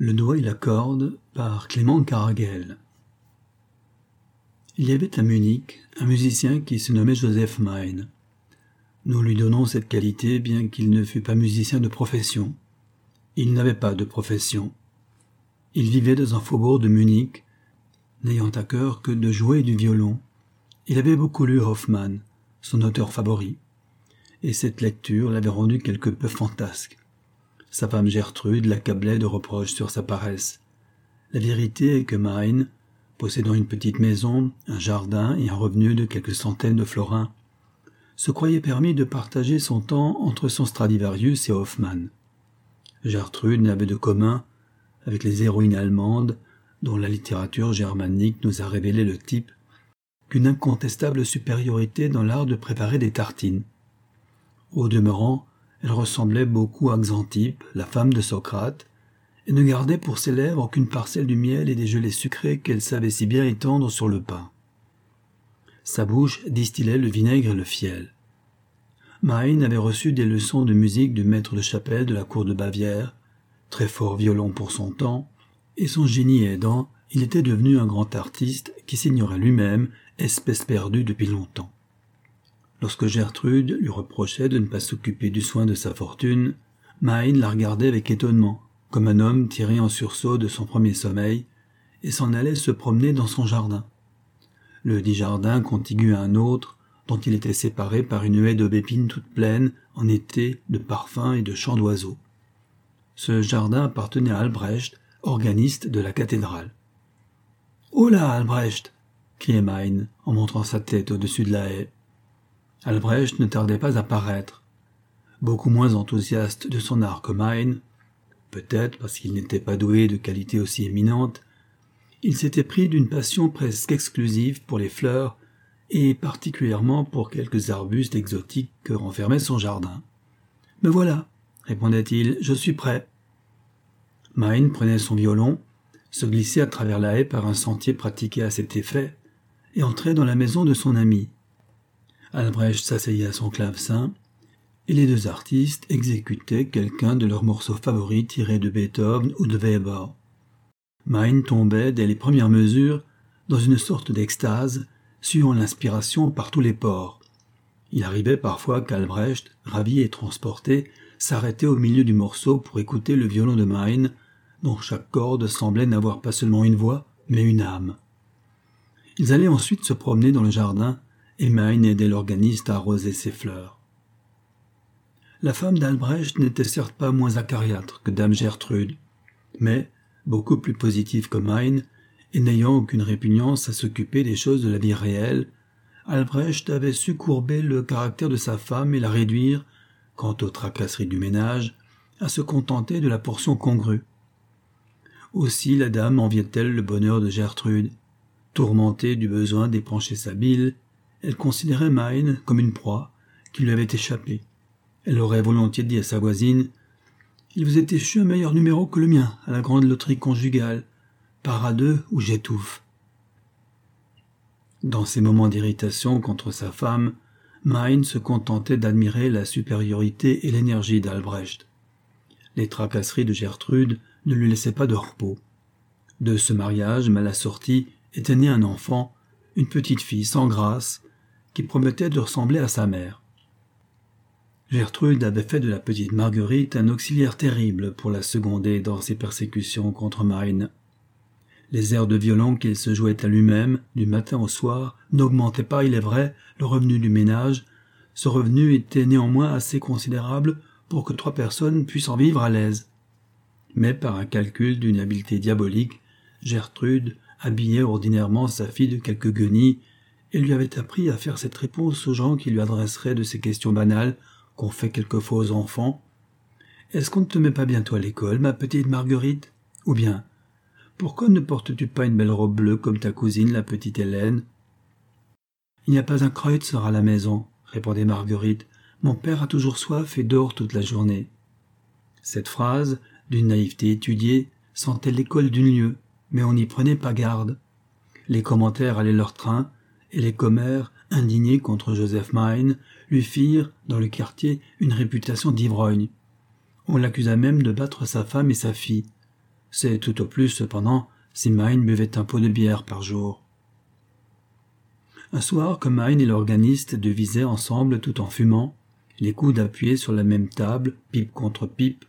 Le doigt et la corde par Clément Caragel. Il y avait à Munich un musicien qui se nommait Joseph Mein. Nous lui donnons cette qualité bien qu'il ne fût pas musicien de profession. Il n'avait pas de profession. Il vivait dans un faubourg de Munich, n'ayant à cœur que de jouer du violon. Il avait beaucoup lu Hoffmann, son auteur favori, et cette lecture l'avait rendu quelque peu fantasque. Sa femme Gertrude l'accablait de reproches sur sa paresse. La vérité est que Maine, possédant une petite maison, un jardin et un revenu de quelques centaines de florins, se croyait permis de partager son temps entre son Stradivarius et Hoffmann. Gertrude n'avait de commun avec les héroïnes allemandes, dont la littérature germanique nous a révélé le type, qu'une incontestable supériorité dans l'art de préparer des tartines. Au demeurant, elle ressemblait beaucoup à Xantippe, la femme de Socrate, et ne gardait pour ses lèvres qu'une parcelle du miel et des gelées sucrées qu'elle savait si bien étendre sur le pain. Sa bouche distillait le vinaigre et le fiel. Maïn avait reçu des leçons de musique du maître de chapelle de la cour de Bavière, très fort violon pour son temps, et son génie aidant, il était devenu un grand artiste qui s'ignorait lui-même, espèce perdue depuis longtemps. Lorsque Gertrude lui reprochait de ne pas s'occuper du soin de sa fortune, Maïn la regardait avec étonnement, comme un homme tiré en sursaut de son premier sommeil, et s'en allait se promener dans son jardin. Le dit jardin contigu à un autre, dont il était séparé par une haie d'aubépines toute pleine, en été, de parfums et de chants d'oiseaux. Ce jardin appartenait à Albrecht, organiste de la cathédrale. Oh Albrecht criait Maïn, en montrant sa tête au-dessus de la haie. Albrecht ne tardait pas à paraître. Beaucoup moins enthousiaste de son art que Mine, peut-être parce qu'il n'était pas doué de qualités aussi éminentes, il s'était pris d'une passion presque exclusive pour les fleurs et particulièrement pour quelques arbustes exotiques que renfermait son jardin. Me voilà, répondait-il, je suis prêt. Mine prenait son violon, se glissait à travers la haie par un sentier pratiqué à cet effet, et entrait dans la maison de son ami. Albrecht s'asseyait à son clavecin, et les deux artistes exécutaient quelqu'un de leurs morceaux favoris tirés de Beethoven ou de Weber. Mein tombait dès les premières mesures dans une sorte d'extase, suivant l'inspiration par tous les pores. Il arrivait parfois qu'Albrecht, ravi et transporté, s'arrêtait au milieu du morceau pour écouter le violon de Mein, dont chaque corde semblait n'avoir pas seulement une voix, mais une âme. Ils allaient ensuite se promener dans le jardin, et Maine aidait l'organiste à arroser ses fleurs. La femme d'Albrecht n'était certes pas moins acariâtre que Dame Gertrude, mais, beaucoup plus positive que Maine, et n'ayant aucune répugnance à s'occuper des choses de la vie réelle, Albrecht avait su courber le caractère de sa femme et la réduire, quant aux tracasseries du ménage, à se contenter de la portion congrue. Aussi la dame enviait-elle le bonheur de Gertrude, tourmentée du besoin d'épancher sa bile elle considérait Mine comme une proie qui lui avait échappé. Elle aurait volontiers dit à sa voisine Il vous est échu un meilleur numéro que le mien à la grande loterie conjugale. Par à deux ou j'étouffe. Dans ces moments d'irritation contre sa femme, Mine se contentait d'admirer la supériorité et l'énergie d'Albrecht. Les tracasseries de Gertrude ne lui laissaient pas de repos. De ce mariage mal assorti était né un enfant, une petite fille sans grâce, qui promettait de ressembler à sa mère. Gertrude avait fait de la petite Marguerite un auxiliaire terrible pour la seconder dans ses persécutions contre Marine. Les airs de violon qu'il se jouait à lui-même, du matin au soir, n'augmentaient pas, il est vrai, le revenu du ménage. Ce revenu était néanmoins assez considérable pour que trois personnes puissent en vivre à l'aise. Mais par un calcul d'une habileté diabolique, Gertrude habillait ordinairement sa fille de quelques guenilles et lui avait appris à faire cette réponse aux gens qui lui adresseraient de ces questions banales qu'on fait quelquefois aux enfants. Est-ce qu'on ne te met pas bientôt à l'école, ma petite Marguerite? Ou bien, pourquoi ne portes-tu pas une belle robe bleue comme ta cousine, la petite Hélène Il n'y a pas un kreutzer à la maison, répondait Marguerite. Mon père a toujours soif et dort toute la journée. Cette phrase, d'une naïveté étudiée, sentait l'école d'une lieu, mais on n'y prenait pas garde. Les commentaires allaient leur train, et les commères, indignés contre Joseph Mine, lui firent, dans le quartier, une réputation d'ivrogne. On l'accusa même de battre sa femme et sa fille. C'est tout au plus, cependant, si Mine buvait un pot de bière par jour. Un soir, que Mine et l'organiste devisaient ensemble tout en fumant, les coudes appuyés sur la même table, pipe contre pipe.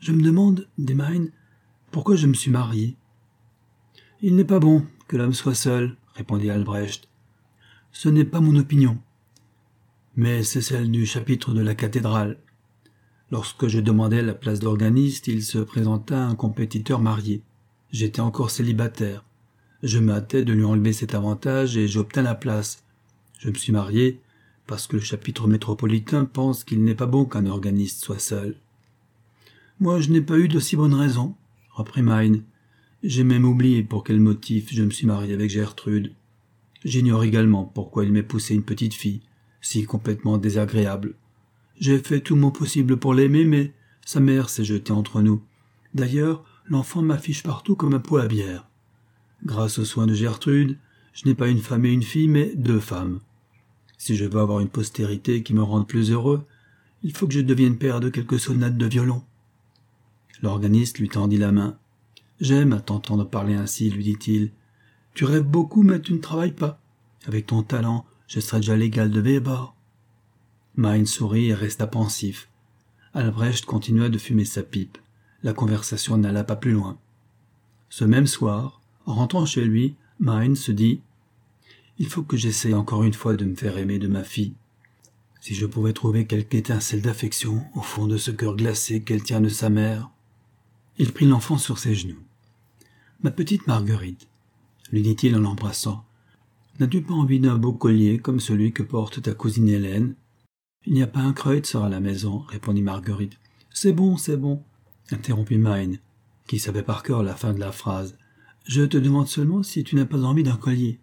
Je me demande, dit Mine, pourquoi je me suis marié? Il n'est pas bon que l'homme soit seul, répondit Albrecht. Ce n'est pas mon opinion. Mais c'est celle du chapitre de la cathédrale. Lorsque je demandais la place d'organiste, il se présenta un compétiteur marié. J'étais encore célibataire. Je m'hâtais de lui enlever cet avantage et j'obtins la place. Je me suis marié parce que le chapitre métropolitain pense qu'il n'est pas bon qu'un organiste soit seul. Moi, je n'ai pas eu d'aussi bonne raison, reprit Mine. J'ai même oublié pour quel motif je me suis marié avec Gertrude. J'ignore également pourquoi il m'est poussé une petite fille, si complètement désagréable. J'ai fait tout mon possible pour l'aimer, mais sa mère s'est jetée entre nous. D'ailleurs, l'enfant m'affiche partout comme un pot à bière. Grâce aux soins de Gertrude, je n'ai pas une femme et une fille, mais deux femmes. Si je veux avoir une postérité qui me rende plus heureux, il faut que je devienne père de quelques sonates de violon. L'organiste lui tendit la main. J'aime à t'entendre parler ainsi, lui dit-il. Tu rêves beaucoup, mais tu ne travailles pas. Avec ton talent, je serais déjà l'égal de Weber. Mine sourit et resta pensif. Albrecht continua de fumer sa pipe. La conversation n'alla pas plus loin. Ce même soir, en rentrant chez lui, Mine se dit Il faut que j'essaie encore une fois de me faire aimer de ma fille. Si je pouvais trouver quelque étincelle d'affection au fond de ce cœur glacé qu'elle tient de sa mère. Il prit l'enfant sur ses genoux. Ma petite Marguerite, lui dit-il en l'embrassant, n'as-tu pas envie d'un beau collier comme celui que porte ta cousine Hélène il n'y a pas un Kreutzer à la maison, répondit Marguerite. C'est bon, c'est bon, interrompit Mine, qui savait par cœur la fin de la phrase. Je te demande seulement si tu n'as pas envie d'un collier.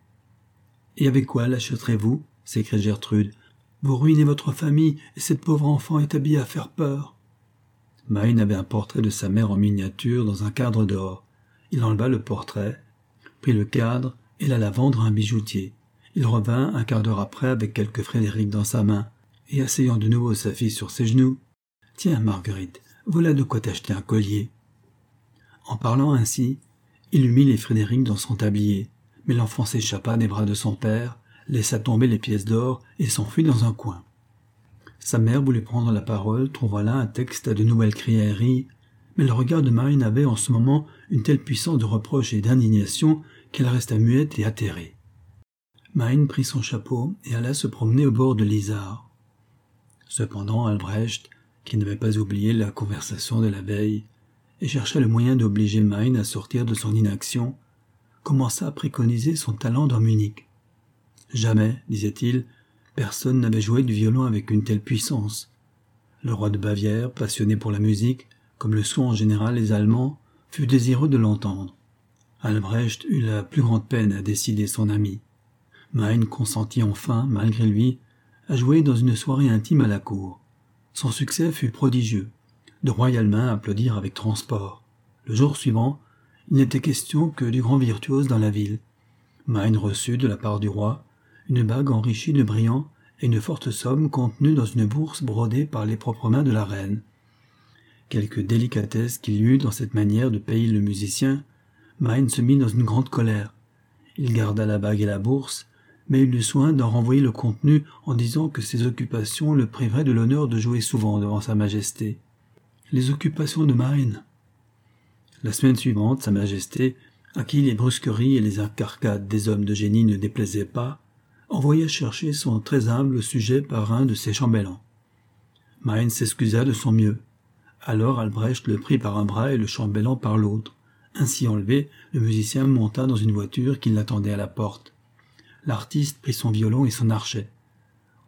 Et avec quoi l'achèterez-vous? s'écria Gertrude. Vous ruinez votre famille, et cette pauvre enfant est habillée à faire peur. Mine avait un portrait de sa mère en miniature dans un cadre d'or. Il enleva le portrait, prit le cadre et l'alla vendre à un bijoutier. Il revint un quart d'heure après avec quelques Frédéric dans sa main et asseyant de nouveau sa fille sur ses genoux. Tiens, Marguerite, voilà de quoi t'acheter un collier. En parlant ainsi, il mis les Frédéric dans son tablier, mais l'enfant s'échappa des bras de son père, laissa tomber les pièces d'or et s'enfuit dans un coin. Sa mère voulait prendre la parole, trouva là un texte à de nouvelles crièreries, mais le regard de Marine avait en ce moment une telle puissance de reproche et d'indignation qu'elle resta muette et atterrée. Marine prit son chapeau et alla se promener au bord de l'Isard. Cependant, Albrecht, qui n'avait pas oublié la conversation de la veille, et chercha le moyen d'obliger Mine à sortir de son inaction, commença à préconiser son talent d'homme unique. Jamais, disait-il, personne n'avait joué du violon avec une telle puissance. Le roi de Bavière, passionné pour la musique, comme le sont en général les Allemands, fut désireux de l'entendre. Albrecht eut la plus grande peine à décider son ami. Mine consentit enfin, malgré lui, a joué dans une soirée intime à la cour. Son succès fut prodigieux. De royales mains applaudirent avec transport. Le jour suivant, il n'était question que du grand virtuose dans la ville. Mine reçut de la part du roi une bague enrichie de brillants et une forte somme contenue dans une bourse brodée par les propres mains de la reine. Quelque délicatesse qu'il eut dans cette manière de payer le musicien, Mine se mit dans une grande colère. Il garda la bague et la bourse, mais eut soin d'en renvoyer le contenu en disant que ses occupations le priveraient de l'honneur de jouer souvent devant Sa Majesté. Les occupations de Marine. La semaine suivante, Sa Majesté, à qui les brusqueries et les incarcades des hommes de génie ne déplaisaient pas, envoya chercher son très humble sujet par un de ses chambellans. Marine s'excusa de son mieux. Alors Albrecht le prit par un bras et le chambellan par l'autre. Ainsi enlevé, le musicien monta dans une voiture qui l'attendait à la porte l'artiste prit son violon et son archet.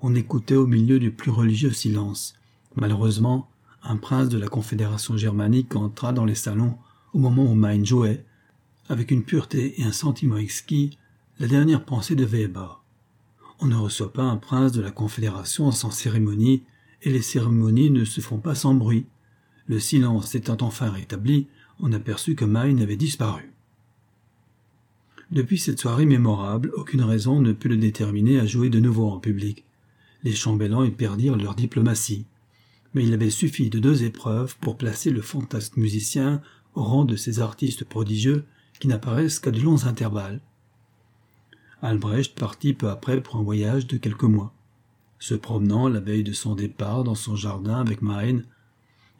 On écoutait au milieu du plus religieux silence. Malheureusement, un prince de la Confédération germanique entra dans les salons au moment où Mein jouait, avec une pureté et un sentiment exquis, la dernière pensée de Weber. On ne reçoit pas un prince de la Confédération sans cérémonie, et les cérémonies ne se font pas sans bruit. Le silence étant enfin rétabli, on aperçut que Mein avait disparu. Depuis cette soirée mémorable, aucune raison ne put le déterminer à jouer de nouveau en public. Les chambellans y perdirent leur diplomatie. Mais il avait suffi de deux épreuves pour placer le fantasque musicien au rang de ces artistes prodigieux qui n'apparaissent qu'à de longs intervalles. Albrecht partit peu après pour un voyage de quelques mois. Se promenant la veille de son départ dans son jardin avec Marine,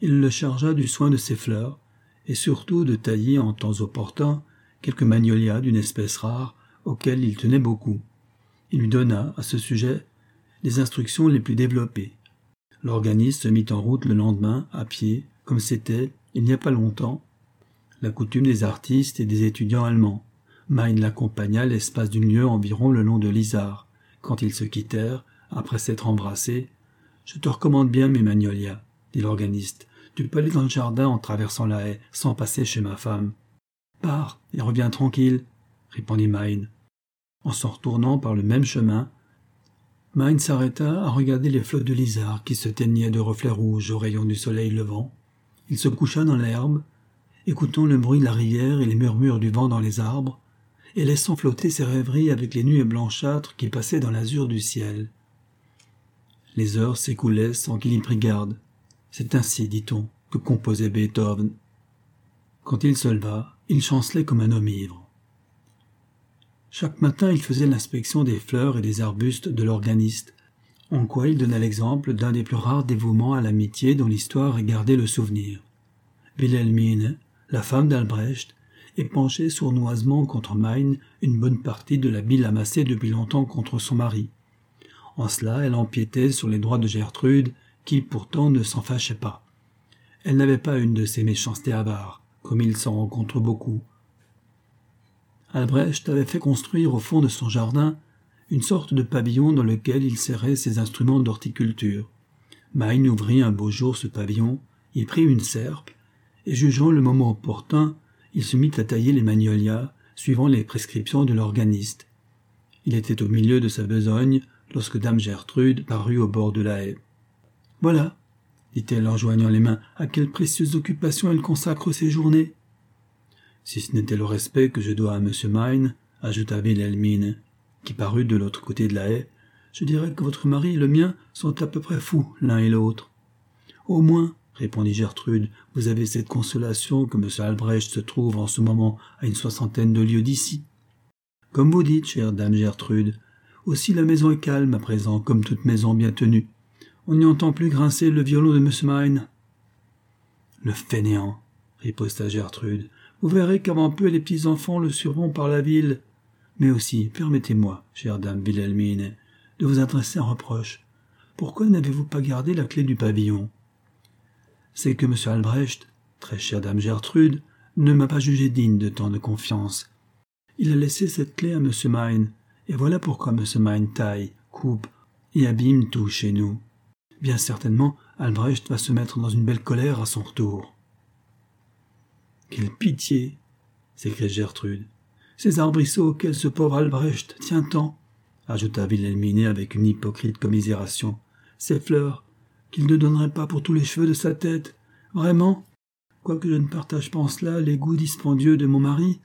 il le chargea du soin de ses fleurs, et surtout de tailler en temps opportun quelques magnolias d'une espèce rare auxquelles il tenait beaucoup. Il lui donna, à ce sujet, les instructions les plus développées. L'organiste se mit en route le lendemain, à pied, comme c'était, il n'y a pas longtemps, la coutume des artistes et des étudiants allemands. Main l'accompagna l'espace d'une lieue environ le long de l'Isard. Quand ils se quittèrent, après s'être embrassés, Je te recommande bien mes magnolias, dit l'organiste. Tu peux aller dans le jardin en traversant la haie, sans passer chez ma femme. Pars et reviens tranquille, répondit Main. En s'en retournant par le même chemin, Main s'arrêta à regarder les flots de l'Isard qui se teignaient de reflets rouges aux rayons du soleil levant. Il se coucha dans l'herbe, écoutant le bruit de la rivière et les murmures du vent dans les arbres, et laissant flotter ses rêveries avec les nuées blanchâtres qui passaient dans l'azur du ciel. Les heures s'écoulaient sans qu'il y prit garde. C'est ainsi, dit-on, que composait Beethoven. Quand il se leva, il chancelait comme un homme ivre. Chaque matin, il faisait l'inspection des fleurs et des arbustes de l'organiste, en quoi il donna l'exemple d'un des plus rares dévouements à l'amitié dont l'histoire ait gardé le souvenir. Wilhelmine, la femme d'Albrecht, épanchait sournoisement contre Maine une bonne partie de la bile amassée depuis longtemps contre son mari. En cela, elle empiétait sur les droits de Gertrude, qui pourtant ne s'en fâchait pas. Elle n'avait pas une de ces méchancetés avares, comme il s'en rencontre beaucoup. Albrecht avait fait construire au fond de son jardin une sorte de pavillon dans lequel il serrait ses instruments d'horticulture. Maine ouvrit un beau jour ce pavillon, y prit une serpe, et jugeant le moment opportun, il se mit à tailler les magnolias, suivant les prescriptions de l'organiste. Il était au milieu de sa besogne lorsque dame Gertrude parut au bord de la haie. Voilà, dit-elle en joignant les mains, à quelle précieuse occupation elle consacre ses journées. Si ce n'était le respect que je dois à M. Mine, ajouta Wilhelmine, qui parut de l'autre côté de la haie, je dirais que votre mari et le mien sont à peu près fous l'un et l'autre. Au moins, répondit Gertrude, vous avez cette consolation que M. Albrecht se trouve en ce moment à une soixantaine de lieues d'ici. Comme vous dites, chère dame Gertrude, aussi la maison est calme à présent, comme toute maison bien tenue. On n'y entend plus grincer le violon de M. Le fainéant, riposta Gertrude. Vous verrez qu'avant peu les petits enfants le suivront par la ville. Mais aussi, permettez-moi, chère dame Wilhelmine, de vous adresser un reproche. Pourquoi n'avez-vous pas gardé la clé du pavillon? C'est que M. Albrecht, très chère dame Gertrude, ne m'a pas jugé digne de tant de confiance. Il a laissé cette clé à M. Mine, et voilà pourquoi M. Mine taille, coupe et abîme tout chez nous. Bien certainement, Albrecht va se mettre dans une belle colère à son retour. Quelle pitié s'écria Gertrude. Ces arbrisseaux auxquels ce pauvre Albrecht tient tant, ajouta Wilhelmine avec une hypocrite commisération. Ces fleurs, qu'il ne donnerait pas pour tous les cheveux de sa tête. Vraiment? Quoique je ne partage pas en cela les goûts dispendieux de mon mari,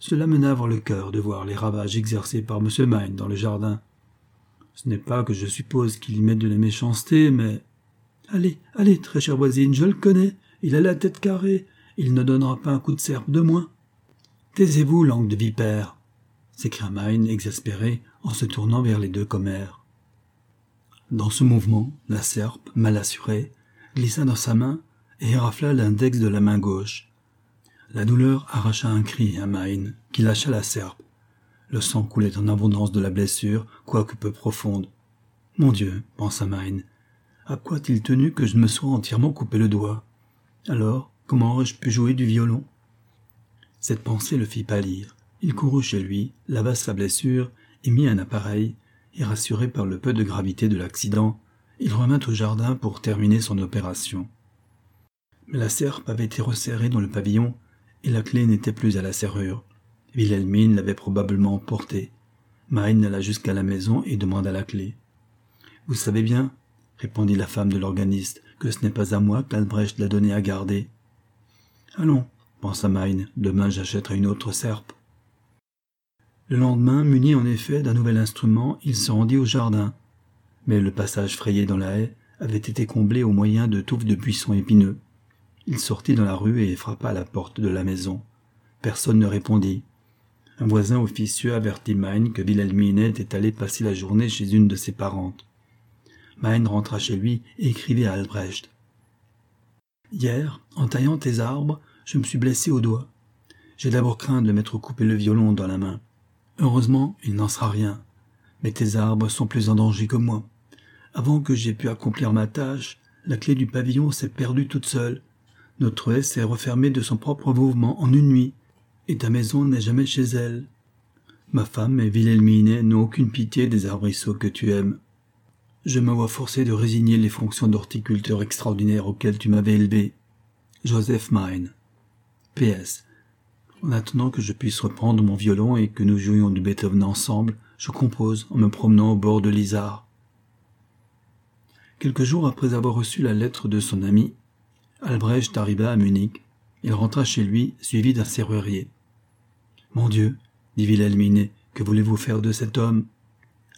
cela me navre le cœur de voir les ravages exercés par M. Mine dans le jardin. Ce n'est pas que je suppose qu'il y mette de la méchanceté, mais. Allez, allez, très chère voisine, je le connais. Il a la tête carrée. Il ne donnera pas un coup de serpe de moins. Taisez-vous, langue de vipère s'écria Mine, exaspéré, en se tournant vers les deux commères. Dans ce mouvement, la serpe, mal assurée, glissa dans sa main et rafla l'index de la main gauche. La douleur arracha un cri à Main, qui lâcha la serpe. Le sang coulait en abondance de la blessure, quoique peu profonde. Mon Dieu, pensa Main, à quoi a-t-il tenu que je me sois entièrement coupé le doigt? Alors, comment aurais-je pu jouer du violon? Cette pensée le fit pâlir. Il courut chez lui, lava sa blessure et mit un appareil et rassuré par le peu de gravité de l'accident, il revint au jardin pour terminer son opération. Mais la serpe avait été resserrée dans le pavillon et la clé n'était plus à la serrure. Wilhelmine l'avait probablement emportée. Mine alla jusqu'à la maison et demanda la clé. Vous savez bien, répondit la femme de l'organiste, que ce n'est pas à moi qu'Albrecht l'a donnée à garder. Allons, pensa Mine, demain j'achèterai une autre serpe. Le lendemain, muni en effet d'un nouvel instrument, il se rendit au jardin. Mais le passage frayé dans la haie avait été comblé au moyen de touffes de buissons épineux. Il sortit dans la rue et frappa à la porte de la maison. Personne ne répondit. Un voisin officieux avertit Mine que Wilhelmine était allé passer la journée chez une de ses parentes. Mine rentra chez lui et écrivit à Albrecht. Hier, en taillant tes arbres, je me suis blessé au doigt. J'ai d'abord craint de m'être coupé le violon dans la main. Heureusement, il n'en sera rien. Mais tes arbres sont plus en danger que moi. Avant que j'aie pu accomplir ma tâche, la clé du pavillon s'est perdue toute seule. Notre haie s'est refermée de son propre mouvement en une nuit, et ta maison n'est jamais chez elle. Ma femme et Wilhelmine n'ont aucune pitié des arbrisseaux que tu aimes. Je me vois forcé de résigner les fonctions d'horticulteur extraordinaire auxquelles tu m'avais élevé. Joseph Mine. PS. En attendant que je puisse reprendre mon violon et que nous jouions du Beethoven ensemble, je compose en me promenant au bord de l'Isard. Quelques jours après avoir reçu la lettre de son ami, Albrecht arriva à Munich. Il rentra chez lui, suivi d'un serrurier. Mon Dieu, dit Wilhelmine, que voulez-vous faire de cet homme?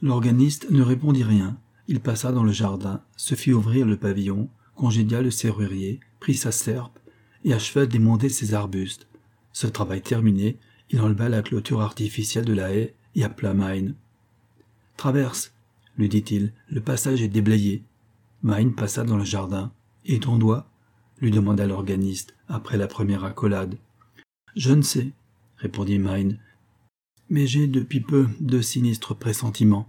L'organiste ne répondit rien. Il passa dans le jardin, se fit ouvrir le pavillon, congédia le serrurier, prit sa serpe et acheva d'émonder ses arbustes. Ce travail terminé, il enleva la clôture artificielle de la haie et appela Mine. Traverse, lui dit-il, le passage est déblayé. Mine passa dans le jardin. Et ton doigt lui demanda l'organiste, après la première accolade. Je ne sais, répondit Mine, mais j'ai depuis peu de sinistres pressentiments.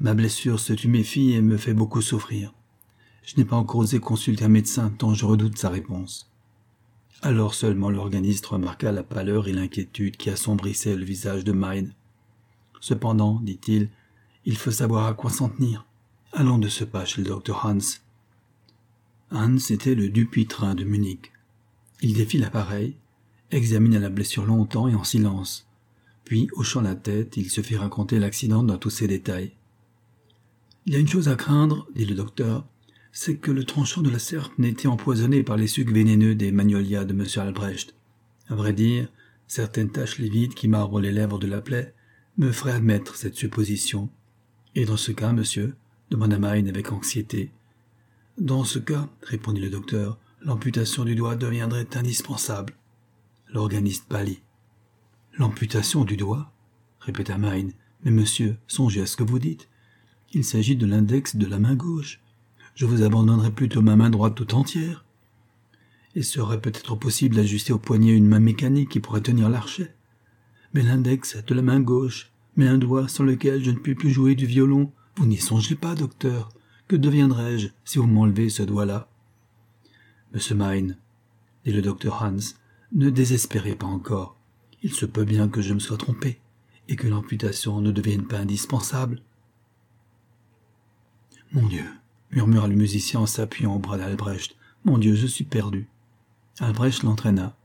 Ma blessure se tuméfie et me fait beaucoup souffrir. Je n'ai pas encore osé consulter un médecin tant je redoute sa réponse. Alors seulement l'organiste remarqua la pâleur et l'inquiétude qui assombrissaient le visage de Mine. Cependant, dit-il, il faut savoir à quoi s'en tenir. Allons de ce pas chez le docteur Hans. Hans était le Dupuytren de Munich. Il défie l'appareil, examina la blessure longtemps et en silence. Puis, hochant la tête, il se fit raconter l'accident dans tous ses détails. Il y a une chose à craindre, dit le docteur, c'est que le tranchant de la serpe été empoisonné par les sucs vénéneux des magnolias de M. Albrecht. À vrai dire, certaines taches livides qui marbrent les lèvres de la plaie me feraient admettre cette supposition. Et dans ce cas, monsieur demanda Mine avec anxiété. Dans ce cas, répondit le docteur, l'amputation du doigt deviendrait indispensable. L'organiste pâlit. L'amputation du doigt? répéta Mine. Mais monsieur, songez à ce que vous dites. Il s'agit de l'index de la main gauche. Je vous abandonnerai plutôt ma main droite tout entière. Il serait peut-être possible d'ajuster au poignet une main mécanique qui pourrait tenir l'archet. Mais l'index de la main gauche, mais un doigt sans lequel je ne puis plus jouer du violon, vous n'y songez pas, docteur. Que deviendrais-je si vous m'enlevez ce doigt-là? Monsieur Mine, dit le docteur Hans, ne désespérez pas encore. Il se peut bien que je me sois trompé, et que l'amputation ne devienne pas indispensable. Mon Dieu, murmura le musicien en s'appuyant au bras d'Albrecht. Mon Dieu, je suis perdu. Albrecht l'entraîna.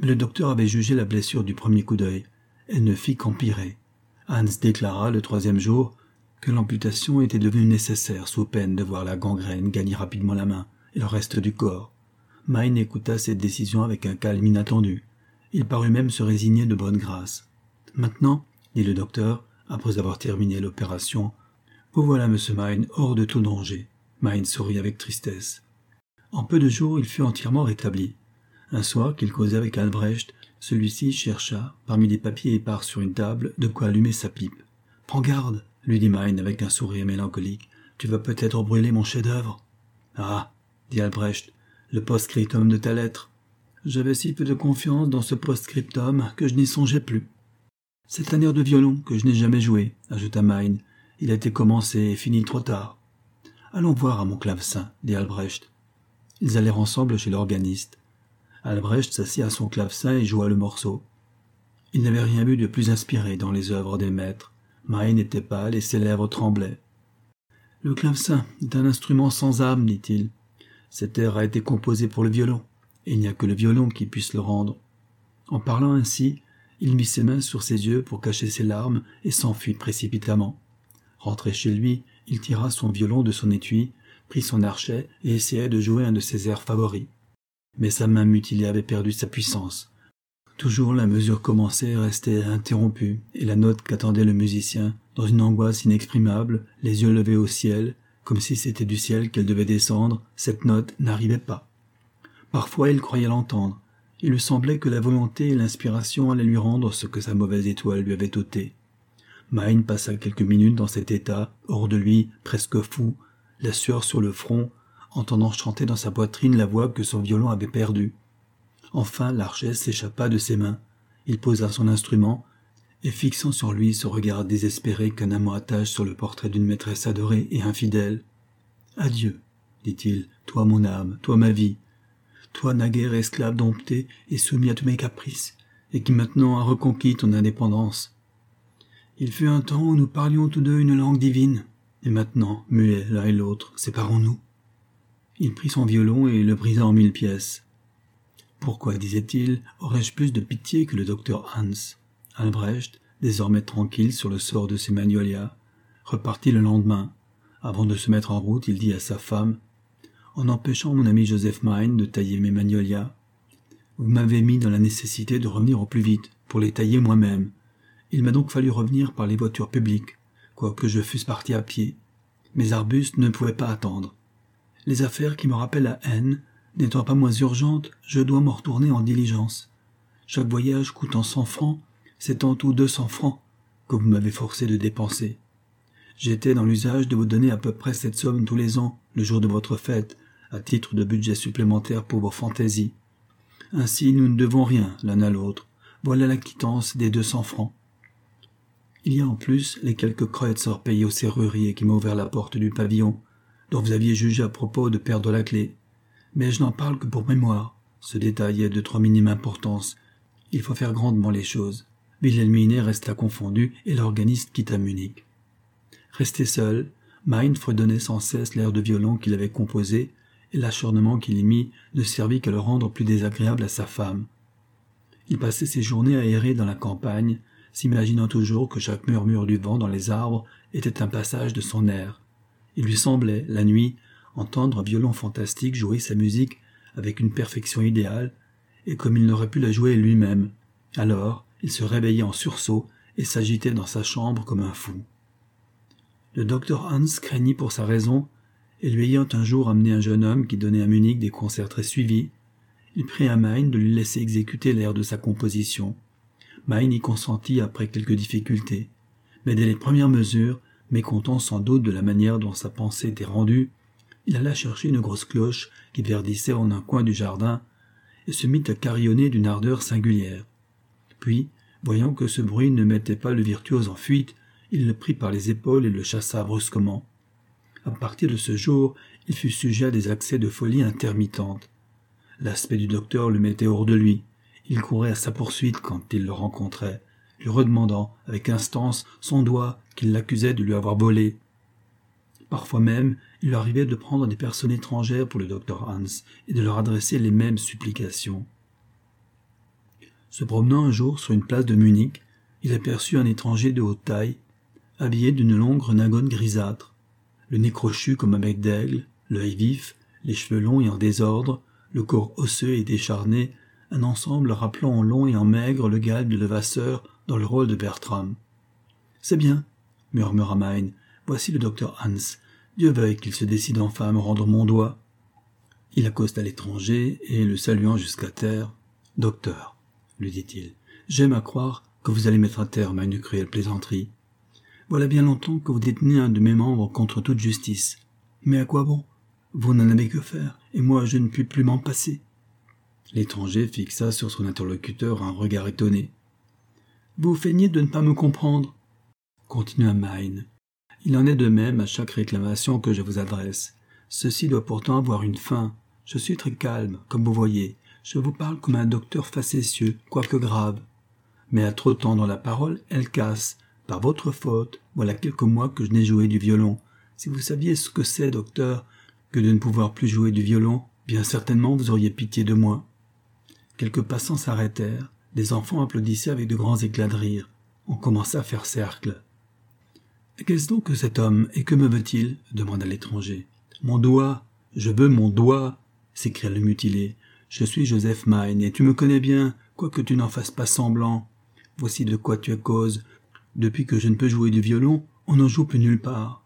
Mais le docteur avait jugé la blessure du premier coup d'œil. Elle ne fit qu'empirer. Hans déclara le troisième jour que l'amputation était devenue nécessaire sous peine de voir la gangrène gagner rapidement la main et le reste du corps. Mine écouta cette décision avec un calme inattendu. Il parut même se résigner de bonne grâce. Maintenant, dit le docteur, après avoir terminé l'opération, vous voilà, monsieur Mine, hors de tout danger. Mine sourit avec tristesse. En peu de jours, il fut entièrement rétabli. Un soir qu'il causait avec Albrecht, celui-ci chercha, parmi des papiers épars sur une table, de quoi allumer sa pipe. Prends garde, lui dit Mine avec un sourire mélancolique. Tu vas peut-être brûler mon chef-d'œuvre. Ah, dit Albrecht, le post-scriptum de ta lettre. J'avais si peu de confiance dans ce post-scriptum que je n'y songeais plus. C'est un air de violon que je n'ai jamais joué, ajouta Mine, il a été commencé et fini trop tard. Allons voir à mon clavecin, dit Albrecht. Ils allèrent ensemble chez l'organiste. Albrecht s'assit à son clavecin et joua le morceau. Il n'avait rien vu de plus inspiré dans les œuvres des maîtres. Mine était pâle et ses lèvres tremblaient. Le clavecin est un instrument sans âme, dit-il. Cet air a été composé pour le violon, et il n'y a que le violon qui puisse le rendre. En parlant ainsi, il mit ses mains sur ses yeux pour cacher ses larmes et s'enfuit précipitamment. Rentré chez lui, il tira son violon de son étui, prit son archet et essaya de jouer un de ses airs favoris. Mais sa main mutilée avait perdu sa puissance. Toujours la mesure commencée restait interrompue, et la note qu'attendait le musicien, dans une angoisse inexprimable, les yeux levés au ciel, comme si c'était du ciel qu'elle devait descendre, cette note n'arrivait pas. Parfois il croyait l'entendre. Il lui semblait que la volonté et l'inspiration allaient lui rendre ce que sa mauvaise étoile lui avait ôté. Mine passa quelques minutes dans cet état, hors de lui, presque fou, la sueur sur le front, entendant chanter dans sa poitrine la voix que son violon avait perdue. Enfin l'archesse s'échappa de ses mains. Il posa son instrument, et fixant sur lui ce regard désespéré qu'un amant attache sur le portrait d'une maîtresse adorée et infidèle. Adieu, dit-il, toi mon âme, toi ma vie, toi naguère esclave dompté et soumis à tous mes caprices, et qui maintenant a reconquis ton indépendance. Il fut un temps où nous parlions tous deux une langue divine, et maintenant, muets l'un et l'autre, séparons-nous. Il prit son violon et le brisa en mille pièces. Pourquoi, disait-il, aurais-je plus de pitié que le docteur Hans? Albrecht, désormais tranquille sur le sort de ses magnolias, repartit le lendemain. Avant de se mettre en route, il dit à sa femme En empêchant mon ami Joseph Mine de tailler mes magnolias, vous m'avez mis dans la nécessité de revenir au plus vite, pour les tailler moi-même. Il m'a donc fallu revenir par les voitures publiques, quoique je fusse parti à pied. Mes arbustes ne pouvaient pas attendre. Les affaires qui me rappellent la haine, n'étant pas moins urgentes, je dois m'en retourner en diligence. Chaque voyage coûtant cent francs, c'est en tout deux cents francs que vous m'avez forcé de dépenser. J'étais dans l'usage de vous donner à peu près cette somme tous les ans, le jour de votre fête, à titre de budget supplémentaire pour vos fantaisies. Ainsi nous ne devons rien l'un à l'autre. Voilà la quittance des deux cents francs. Il y a en plus les quelques kreutzer payés au serrurier qui m'a ouvert la porte du pavillon, dont vous aviez jugé à propos de perdre la clé. Mais je n'en parle que pour mémoire. Ce détail est de trop minime importance. Il faut faire grandement les choses. Wilhelmine resta confondu et l'organiste quitta Munich. Resté seul, Mein fredonnait sans cesse l'air de violon qu'il avait composé, et l'acharnement qu'il y mit ne servit qu'à le rendre plus désagréable à sa femme. Il passait ses journées à errer dans la campagne, s'imaginant toujours que chaque murmure du vent dans les arbres était un passage de son air. Il lui semblait, la nuit, entendre un violon fantastique jouer sa musique avec une perfection idéale, et comme il n'aurait pu la jouer lui-même. Alors, il se réveillait en sursaut et s'agitait dans sa chambre comme un fou. Le docteur Hans craignit pour sa raison, et lui ayant un jour amené un jeune homme qui donnait à Munich des concerts très suivis, il prit à Main de lui laisser exécuter l'air de sa composition. Main y consentit après quelques difficultés, mais dès les premières mesures, mécontent sans doute de la manière dont sa pensée était rendue, il alla chercher une grosse cloche qui verdissait en un coin du jardin, et se mit à carillonner d'une ardeur singulière. Puis, voyant que ce bruit ne mettait pas le virtuose en fuite, il le prit par les épaules et le chassa brusquement. À partir de ce jour, il fut sujet à des accès de folie intermittente. L'aspect du docteur le mettait hors de lui. Il courait à sa poursuite quand il le rencontrait, lui redemandant avec instance son doigt qu'il l'accusait de lui avoir volé. Parfois même, il lui arrivait de prendre des personnes étrangères pour le docteur Hans et de leur adresser les mêmes supplications. Se promenant un jour sur une place de Munich, il aperçut un étranger de haute taille, habillé d'une longue renagone grisâtre, le nez crochu comme un bec d'aigle, l'œil vif, les cheveux longs et en désordre, le corps osseux et décharné, un ensemble rappelant en long et en maigre le galbe de Levasseur dans le rôle de Bertram. C'est bien, murmura Mine. Voici le docteur Hans. Dieu veuille qu'il se décide enfin à me rendre mon doigt. Il accosta l'étranger et, le saluant jusqu'à terre, Docteur, lui dit-il. J'aime à croire que vous allez mettre un terme à une cruelle plaisanterie. Voilà bien longtemps que vous détenez un de mes membres contre toute justice. Mais à quoi bon? Vous n'en avez que faire, et moi je ne puis plus m'en passer. L'étranger fixa sur son interlocuteur un regard étonné. Vous feignez de ne pas me comprendre, continua Mine. Il en est de même à chaque réclamation que je vous adresse. Ceci doit pourtant avoir une fin. Je suis très calme, comme vous voyez, je vous parle comme un docteur facétieux, quoique grave. Mais à trop tendre la parole, elle casse. Par votre faute, voilà quelques mois que je n'ai joué du violon. Si vous saviez ce que c'est, docteur, que de ne pouvoir plus jouer du violon, bien certainement vous auriez pitié de moi. Quelques passants s'arrêtèrent, des enfants applaudissaient avec de grands éclats de rire. On commença à faire cercle. Qu'est-ce donc que cet homme, et que me veut-il? demanda l'étranger. Mon doigt, je veux mon doigt, s'écria le mutilé. Je suis Joseph Mine, et tu me connais bien, quoique tu n'en fasses pas semblant. Voici de quoi tu as cause. Depuis que je ne peux jouer du violon, on n'en joue plus nulle part.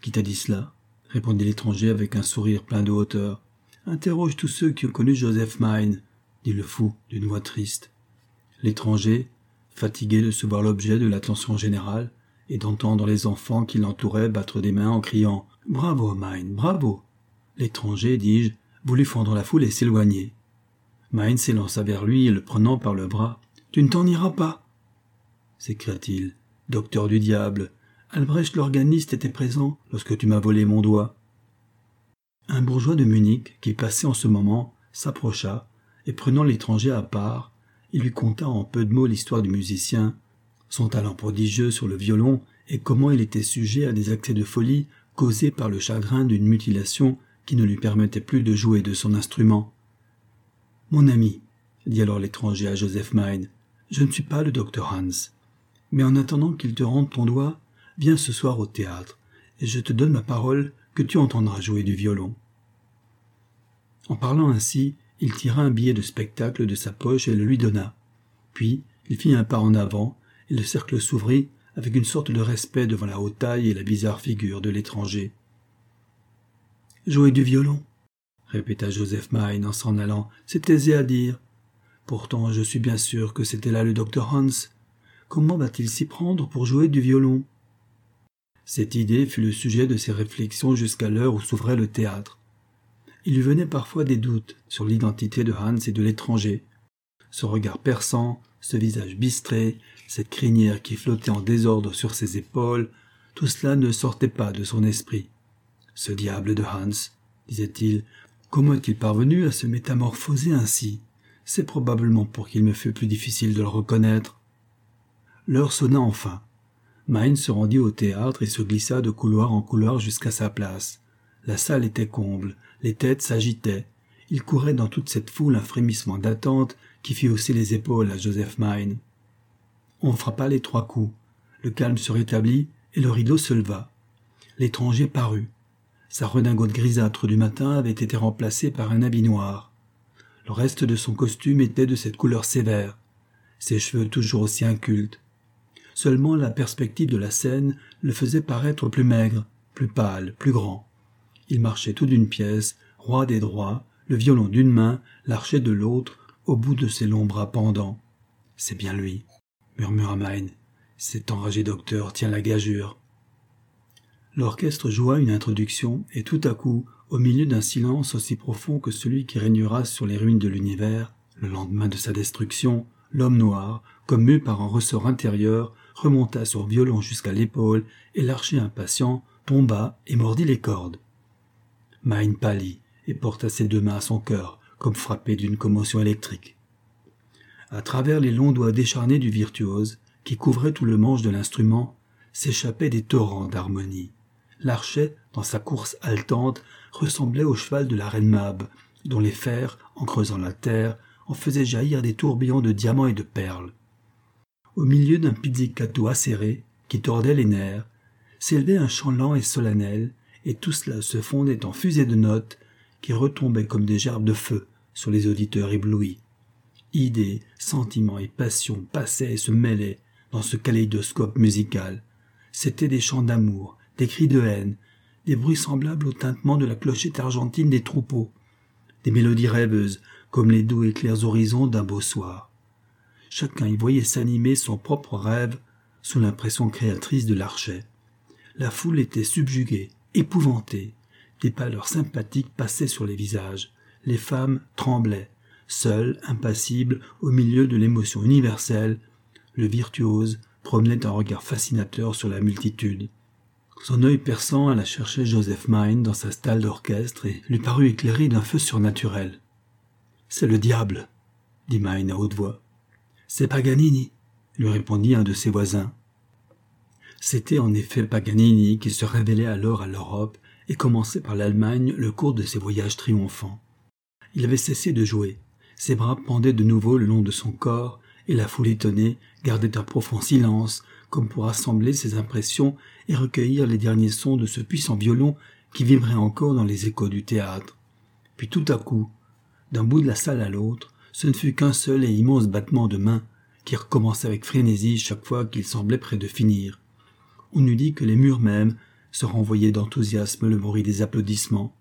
Qui t'a dit cela? répondit l'étranger avec un sourire plein de hauteur. Interroge tous ceux qui ont connu Joseph Mine, dit le fou d'une voix triste. L'étranger, fatigué de se voir l'objet de l'attention générale et d'entendre les enfants qui l'entouraient battre des mains en criant Bravo, Mine, bravo. L'étranger, dis-je, voulut fendre la foule et s'éloigner. Mine s'élança vers lui et le prenant par le bras. Tu ne t'en iras pas s'écria-t-il. Docteur du diable, Albrecht l'organiste était présent lorsque tu m'as volé mon doigt. Un bourgeois de Munich, qui passait en ce moment, s'approcha, et prenant l'étranger à part, il lui conta en peu de mots l'histoire du musicien, son talent prodigieux sur le violon, et comment il était sujet à des accès de folie causés par le chagrin d'une mutilation qui ne lui permettait plus de jouer de son instrument. Mon ami, dit alors l'étranger à Joseph Mine, je ne suis pas le docteur Hans. Mais en attendant qu'il te rende ton doigt, viens ce soir au théâtre, et je te donne ma parole que tu entendras jouer du violon. En parlant ainsi, il tira un billet de spectacle de sa poche et le lui donna. Puis il fit un pas en avant, et le cercle s'ouvrit avec une sorte de respect devant la haute taille et la bizarre figure de l'étranger. Jouer du violon répéta Joseph Mine en s'en allant. C'est aisé à dire. Pourtant, je suis bien sûr que c'était là le docteur Hans. Comment va-t-il s'y prendre pour jouer du violon? Cette idée fut le sujet de ses réflexions jusqu'à l'heure où s'ouvrait le théâtre. Il lui venait parfois des doutes sur l'identité de Hans et de l'étranger. Ce regard perçant, ce visage bistré, cette crinière qui flottait en désordre sur ses épaules, tout cela ne sortait pas de son esprit. Ce diable de Hans, disait-il, comment est-il parvenu à se métamorphoser ainsi? C'est probablement pour qu'il me fût plus difficile de le reconnaître. L'heure sonna enfin. Mine se rendit au théâtre et se glissa de couloir en couloir jusqu'à sa place. La salle était comble, les têtes s'agitaient. Il courait dans toute cette foule un frémissement d'attente qui fit hausser les épaules à Joseph Mine. On frappa les trois coups. Le calme se rétablit et le rideau se leva. L'étranger parut. Sa redingote grisâtre du matin avait été remplacée par un habit noir. Le reste de son costume était de cette couleur sévère, ses cheveux toujours aussi incultes, Seulement la perspective de la scène le faisait paraître plus maigre, plus pâle, plus grand. Il marchait tout d'une pièce, roi des droits, le violon d'une main, l'archet de l'autre, au bout de ses longs bras pendants. C'est bien lui, murmura Mine. Cet enragé docteur tient la gageure. L'orchestre joua une introduction, et tout à coup, au milieu d'un silence aussi profond que celui qui régnera sur les ruines de l'univers, le lendemain de sa destruction, l'homme noir, comme par un ressort intérieur, remonta son violon jusqu'à l'épaule et l'archer impatient tomba et mordit les cordes. Mine pâlit et porta ses deux mains à son cœur, comme frappé d'une commotion électrique. À travers les longs doigts décharnés du virtuose, qui couvraient tout le manche de l'instrument, s'échappaient des torrents d'harmonie. L'archet, dans sa course haletante, ressemblait au cheval de la reine Mab, dont les fers, en creusant la terre, en faisaient jaillir des tourbillons de diamants et de perles. Au milieu d'un pizzicato acéré, qui tordait les nerfs, s'élevait un chant lent et solennel, et tout cela se fondait en fusées de notes qui retombaient comme des gerbes de feu sur les auditeurs éblouis. Idées, sentiments et passions passaient et se mêlaient dans ce kaléidoscope musical. C'étaient des chants d'amour, des cris de haine, des bruits semblables au tintement de la clochette argentine des troupeaux, des mélodies rêveuses comme les doux et clairs horizons d'un beau soir. Chacun y voyait s'animer son propre rêve sous l'impression créatrice de l'archet. La foule était subjuguée, épouvantée. Des pâleurs sympathiques passaient sur les visages. Les femmes tremblaient. Seules, impassibles, au milieu de l'émotion universelle, le virtuose promenait un regard fascinateur sur la multitude. Son œil perçant alla chercher Joseph Mine dans sa stalle d'orchestre et lui parut éclairé d'un feu surnaturel. C'est le diable, dit Mine à haute voix. C'est Paganini, lui répondit un de ses voisins. C'était en effet Paganini qui se révélait alors à l'Europe et commençait par l'Allemagne le cours de ses voyages triomphants. Il avait cessé de jouer, ses bras pendaient de nouveau le long de son corps, et la foule étonnée gardait un profond silence, comme pour assembler ses impressions et recueillir les derniers sons de ce puissant violon qui vibrait encore dans les échos du théâtre. Puis tout à coup, d'un bout de la salle à l'autre, ce ne fut qu'un seul et immense battement de main qui recommençait avec frénésie chaque fois qu'il semblait près de finir. On eût dit que les murs mêmes se renvoyaient d'enthousiasme le bruit des applaudissements.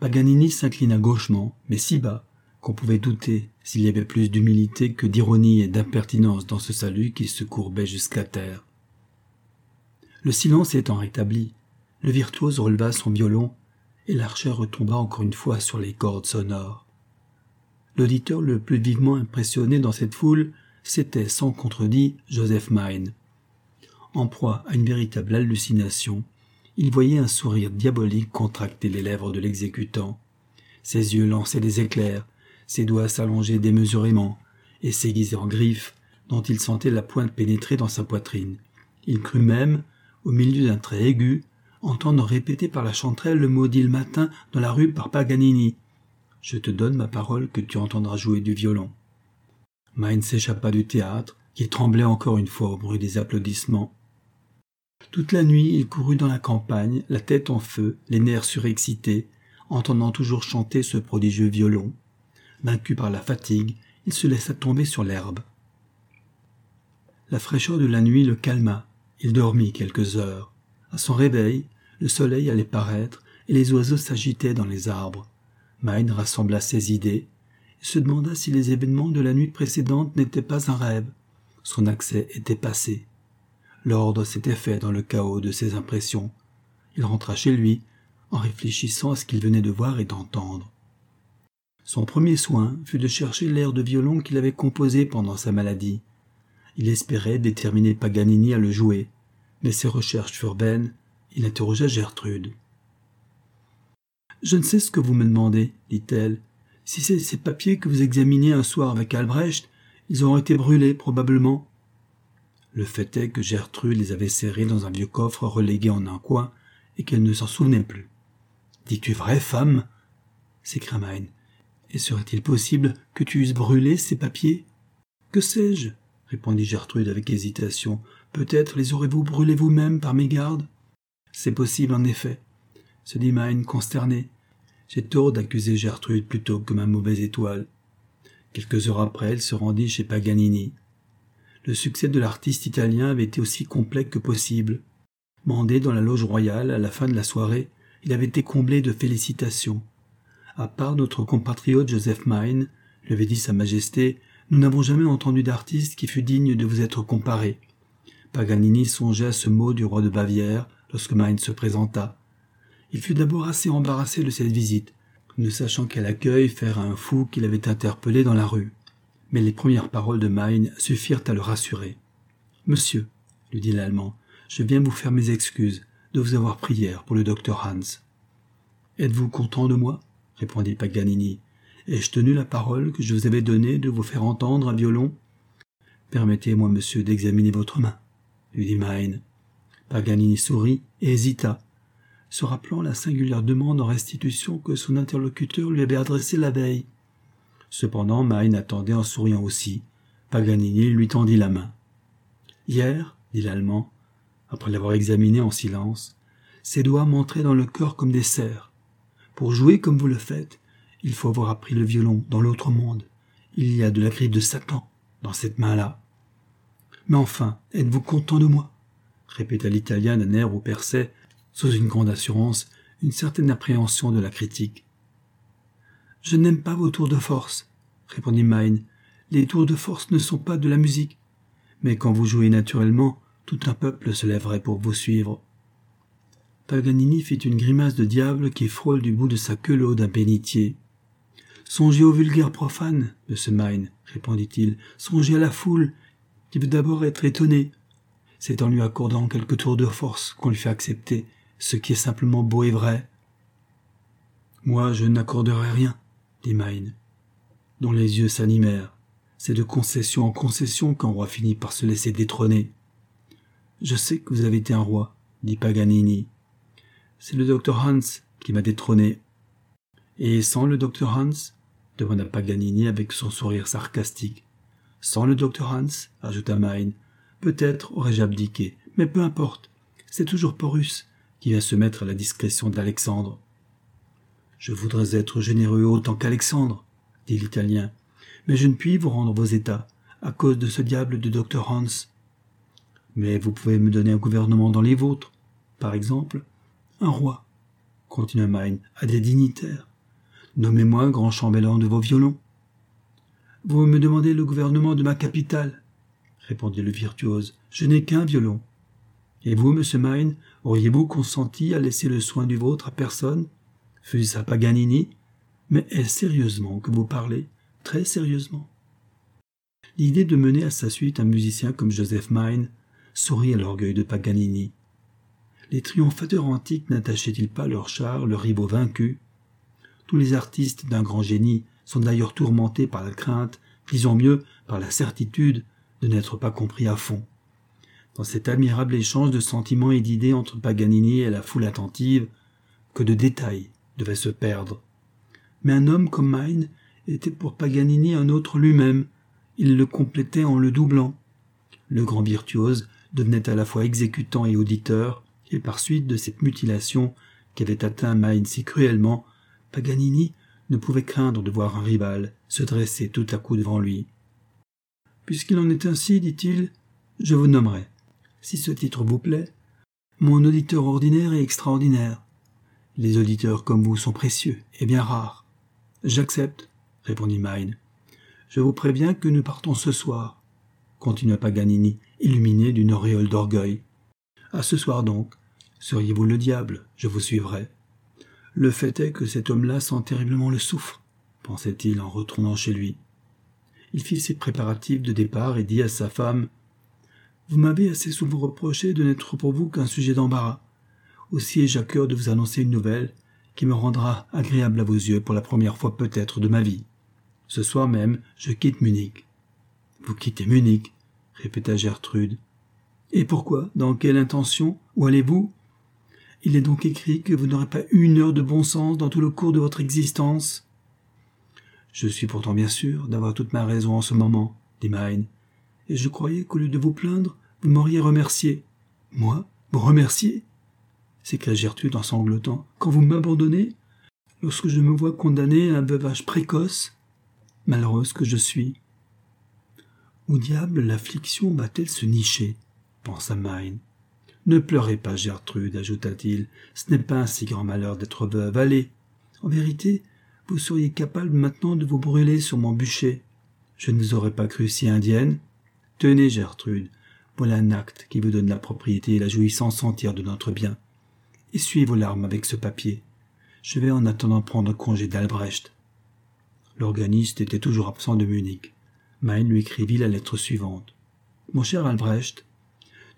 Paganini s'inclina gauchement, mais si bas qu'on pouvait douter s'il y avait plus d'humilité que d'ironie et d'impertinence dans ce salut qui se courbait jusqu'à terre. Le silence étant rétabli, le virtuose releva son violon et l'archer retomba encore une fois sur les cordes sonores. L'auditeur le plus vivement impressionné dans cette foule, c'était sans contredit Joseph Mine. En proie à une véritable hallucination, il voyait un sourire diabolique contracter les lèvres de l'exécutant. Ses yeux lançaient des éclairs, ses doigts s'allongeaient démesurément, et s'aiguisaient en griffes, dont il sentait la pointe pénétrer dans sa poitrine. Il crut même, au milieu d'un trait aigu, entendre répéter par la chanterelle le mot dit le matin dans la rue par Paganini. Je te donne ma parole que tu entendras jouer du violon. Mine s'échappa du théâtre, qui tremblait encore une fois au bruit des applaudissements. Toute la nuit, il courut dans la campagne, la tête en feu, les nerfs surexcités, entendant toujours chanter ce prodigieux violon. Vaincu par la fatigue, il se laissa tomber sur l'herbe. La fraîcheur de la nuit le calma. Il dormit quelques heures. À son réveil, le soleil allait paraître et les oiseaux s'agitaient dans les arbres. Mine rassembla ses idées et se demanda si les événements de la nuit précédente n'étaient pas un rêve. Son accès était passé. L'ordre s'était fait dans le chaos de ses impressions. Il rentra chez lui en réfléchissant à ce qu'il venait de voir et d'entendre. Son premier soin fut de chercher l'air de violon qu'il avait composé pendant sa maladie. Il espérait déterminer Paganini à le jouer, mais ses recherches furent vaines. Il interrogea Gertrude. Je ne sais ce que vous me demandez, dit-elle. Si c'est ces papiers que vous examiniez un soir avec Albrecht, ils auront été brûlés, probablement. Le fait est que Gertrude les avait serrés dans un vieux coffre relégué en un coin et qu'elle ne s'en souvenait plus. Dis-tu vrai, femme? s'écria Mine. Et serait-il possible que tu eusses brûlé ces papiers? Que sais-je? répondit Gertrude avec hésitation. Peut-être les aurez-vous brûlés vous-même par mégarde? C'est possible, en effet, se dit Mine consterné. J'ai tort d'accuser Gertrude plutôt que ma mauvaise étoile. Quelques heures après, elle se rendit chez Paganini. Le succès de l'artiste italien avait été aussi complet que possible. Mandé dans la loge royale à la fin de la soirée, il avait été comblé de félicitations. À part notre compatriote Joseph Mine, lui avait dit Sa Majesté, nous n'avons jamais entendu d'artiste qui fût digne de vous être comparé. Paganini songeait à ce mot du roi de Bavière lorsque Mine se présenta. Il fut d'abord assez embarrassé de cette visite, ne sachant quel accueil faire à un fou qu'il avait interpellé dans la rue. Mais les premières paroles de Mine suffirent à le rassurer. Monsieur, lui dit l'Allemand, je viens vous faire mes excuses de vous avoir pris hier pour le docteur Hans. Êtes-vous content de moi? répondit Paganini. Ai-je tenu la parole que je vous avais donnée de vous faire entendre un violon? Permettez-moi, monsieur, d'examiner votre main, lui dit Mine. Paganini sourit et hésita, se rappelant la singulière demande en restitution que son interlocuteur lui avait adressée la veille. Cependant, Mine attendait en souriant aussi. Paganini lui tendit la main. Hier, dit l'Allemand, après l'avoir examiné en silence, ses doigts m'entraient dans le corps comme des serres. Pour jouer comme vous le faites, il faut avoir appris le violon dans l'autre monde. Il y a de la griffe de Satan dans cette main-là. Mais enfin, êtes-vous content de moi? répéta l'Italien d'un air où perçait, sous une grande assurance, une certaine appréhension de la critique. Je n'aime pas vos tours de force, répondit Mine. Les tours de force ne sont pas de la musique. Mais quand vous jouez naturellement, tout un peuple se lèverait pour vous suivre. Paganini fit une grimace de diable qui frôle du bout de sa queue l'eau d'un bénitier. Songez au vulgaire profane, ce Mine, répondit-il. Songez à la foule, qui veut d'abord être étonnée. C'est en lui accordant quelques tours de force qu'on lui fait accepter ce qui est simplement beau et vrai. Moi, je n'accorderai rien, dit dont les yeux s'animèrent. C'est de concession en concession qu'un roi finit par se laisser détrôner. Je sais que vous avez été un roi, dit Paganini. C'est le docteur Hans qui m'a détrôné. Et sans le docteur Hans demanda Paganini avec son sourire sarcastique. Sans le docteur Hans, ajouta Mine, peut-être aurais-je abdiqué, mais peu importe. C'est toujours Porus qui vient se mettre à la discrétion d'Alexandre. Je voudrais être généreux autant qu'Alexandre, dit l'Italien, mais je ne puis vous rendre vos états, à cause de ce diable de docteur Hans. Mais vous pouvez me donner un gouvernement dans les vôtres, par exemple, un roi, continua Mine, à des dignitaires. Nommez-moi grand chambellan de vos violons. Vous me demandez le gouvernement de ma capitale, répondit le virtuose. Je n'ai qu'un violon. Et vous, monsieur Mine, auriez-vous consenti à laisser le soin du vôtre à personne? À Paganini Mais est-ce sérieusement que vous parlez Très sérieusement? L'idée de mener à sa suite un musicien comme Joseph Mine sourit à l'orgueil de Paganini. Les triomphateurs antiques n'attachaient-ils pas leurs chars, leurs rivaux vaincus Tous les artistes d'un grand génie sont d'ailleurs tourmentés par la crainte, disons mieux par la certitude de n'être pas compris à fond. Dans cet admirable échange de sentiments et d'idées entre Paganini et la foule attentive, que de détails devaient se perdre. Mais un homme comme Mine était pour Paganini un autre lui-même, il le complétait en le doublant. Le grand virtuose devenait à la fois exécutant et auditeur, et par suite de cette mutilation qu'avait atteint Mine si cruellement, Paganini ne pouvait craindre de voir un rival se dresser tout à coup devant lui. Puisqu'il en est ainsi, dit-il, je vous nommerai, si ce titre vous plaît, mon auditeur ordinaire et extraordinaire. Les auditeurs comme vous sont précieux et bien rares. J'accepte, répondit Mine. Je vous préviens que nous partons ce soir, continua Paganini, illuminé d'une auréole d'orgueil. À ce soir donc. Seriez-vous le diable, je vous suivrai. Le fait est que cet homme-là sent terriblement le souffre, pensait-il en retournant chez lui. Il fit ses préparatifs de départ et dit à sa femme Vous m'avez assez souvent reproché de n'être pour vous qu'un sujet d'embarras. Aussi ai-je à cœur de vous annoncer une nouvelle qui me rendra agréable à vos yeux pour la première fois peut-être de ma vie. Ce soir même, je quitte Munich. Vous quittez Munich répéta Gertrude. Et pourquoi? Dans quelle intention? Où allez-vous? Il est donc écrit que vous n'aurez pas une heure de bon sens dans tout le cours de votre existence je suis pourtant bien sûr d'avoir toute ma raison en ce moment, dit Mine, et je croyais qu'au lieu de vous plaindre, vous m'auriez remercié. Moi? Vous remercier? S'écria Gertrude en sanglotant. Quand vous m'abandonnez Lorsque je me vois condamné à un veuvage précoce Malheureuse que je suis. Où diable l'affliction va-t-elle se nicher pensa Mine. Ne pleurez pas, Gertrude, ajouta-t-il. Ce n'est pas un si grand malheur d'être veuve. Allez. En vérité, vous seriez capable maintenant de vous brûler sur mon bûcher. Je ne vous aurais pas cru si indienne. Tenez, Gertrude, voilà un acte qui vous donne la propriété et la jouissance entière de notre bien. Essuyez vos larmes avec ce papier. Je vais en attendant prendre congé d'Albrecht. L'organiste était toujours absent de Munich. Mine lui écrivit la lettre suivante. Mon cher Albrecht,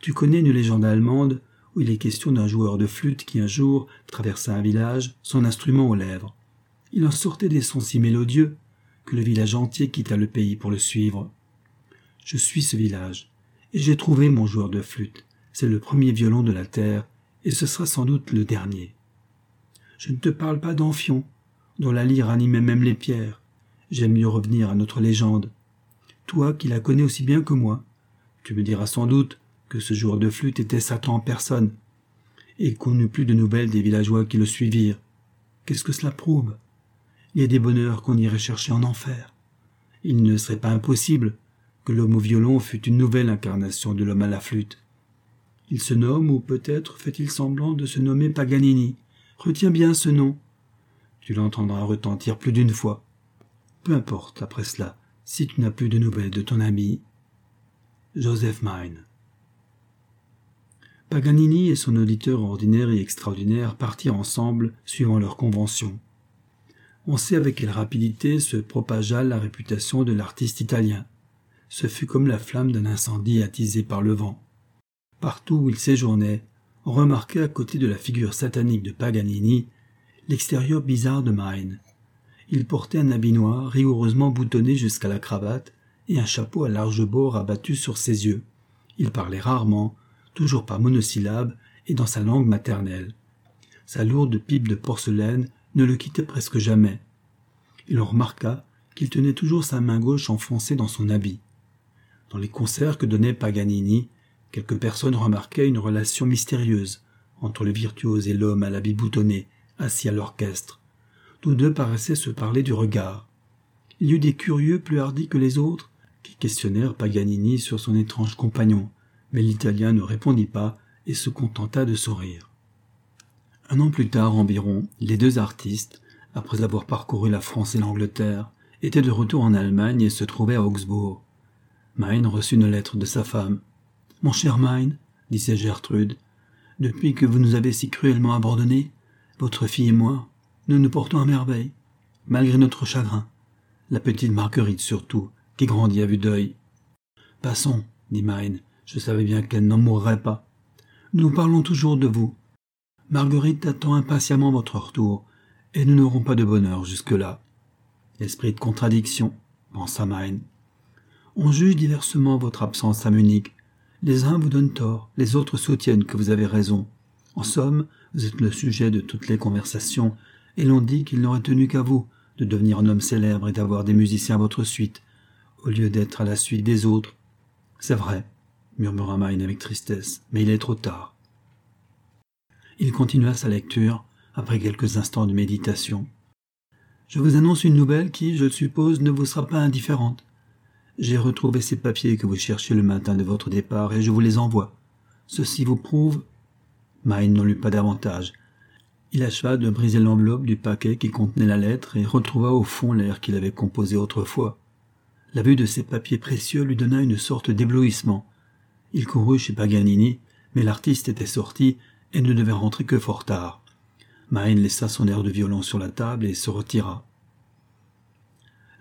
tu connais une légende allemande où il est question d'un joueur de flûte qui un jour traversa un village, son instrument aux lèvres. Il en sortait des sons si mélodieux que le village entier quitta le pays pour le suivre. Je suis ce village, et j'ai trouvé mon joueur de flûte. C'est le premier violon de la terre, et ce sera sans doute le dernier. Je ne te parle pas d'Amphion, dont la lyre animait même les pierres. J'aime mieux revenir à notre légende. Toi qui la connais aussi bien que moi, tu me diras sans doute que ce joueur de flûte était Satan en personne, et qu'on n'eut plus de nouvelles des villageois qui le suivirent. Qu'est-ce que cela prouve? Il y a des bonheurs qu'on irait chercher en enfer. Il ne serait pas impossible que l'homme au violon fût une nouvelle incarnation de l'homme à la flûte. Il se nomme, ou peut-être fait-il semblant de se nommer Paganini. Retiens bien ce nom. Tu l'entendras retentir plus d'une fois. Peu importe, après cela, si tu n'as plus de nouvelles de ton ami. Joseph Mine. Paganini et son auditeur ordinaire et extraordinaire partirent ensemble suivant leur convention on sait avec quelle rapidité se propagea la réputation de l'artiste italien. Ce fut comme la flamme d'un incendie attisé par le vent. Partout où il séjournait, on remarquait à côté de la figure satanique de Paganini l'extérieur bizarre de Mine. Il portait un habit noir rigoureusement boutonné jusqu'à la cravate et un chapeau à large bord abattu sur ses yeux. Il parlait rarement, toujours par monosyllabes et dans sa langue maternelle. Sa lourde pipe de porcelaine ne le quittait presque jamais. Il remarqua qu'il tenait toujours sa main gauche enfoncée dans son habit. Dans les concerts que donnait Paganini, quelques personnes remarquaient une relation mystérieuse entre le virtuose et l'homme à l'habit boutonné, assis à l'orchestre. Tous deux paraissaient se parler du regard. Il y eut des curieux plus hardis que les autres, qui questionnèrent Paganini sur son étrange compagnon, mais l'Italien ne répondit pas et se contenta de sourire. Un an plus tard environ, les deux artistes, après avoir parcouru la France et l'Angleterre, était de retour en Allemagne et se trouvait à Augsbourg. Mine reçut une lettre de sa femme. Mon cher Mine, disait Gertrude, depuis que vous nous avez si cruellement abandonnés, votre fille et moi, nous nous portons à merveille, malgré notre chagrin. La petite Marguerite surtout, qui grandit à vue d'œil. Passons, dit Mine, je savais bien qu'elle n'en mourrait pas. Nous parlons toujours de vous. Marguerite attend impatiemment votre retour, et nous n'aurons pas de bonheur jusque-là. Esprit de contradiction, pensa Mine. On juge diversement votre absence à Munich. Les uns vous donnent tort, les autres soutiennent que vous avez raison. En somme, vous êtes le sujet de toutes les conversations, et l'on dit qu'il n'aurait tenu qu'à vous de devenir un homme célèbre et d'avoir des musiciens à votre suite, au lieu d'être à la suite des autres. C'est vrai, murmura Mine avec tristesse, mais il est trop tard. Il continua sa lecture, après quelques instants de méditation. Je vous annonce une nouvelle qui, je suppose, ne vous sera pas indifférente. J'ai retrouvé ces papiers que vous cherchiez le matin de votre départ et je vous les envoie. Ceci vous prouve. Mine n'en lut pas davantage. Il acheva de briser l'enveloppe du paquet qui contenait la lettre et retrouva au fond l'air qu'il avait composé autrefois. La vue de ces papiers précieux lui donna une sorte d'éblouissement. Il courut chez Paganini, mais l'artiste était sorti et ne devait rentrer que fort tard. Mine laissa son air de violon sur la table et se retira.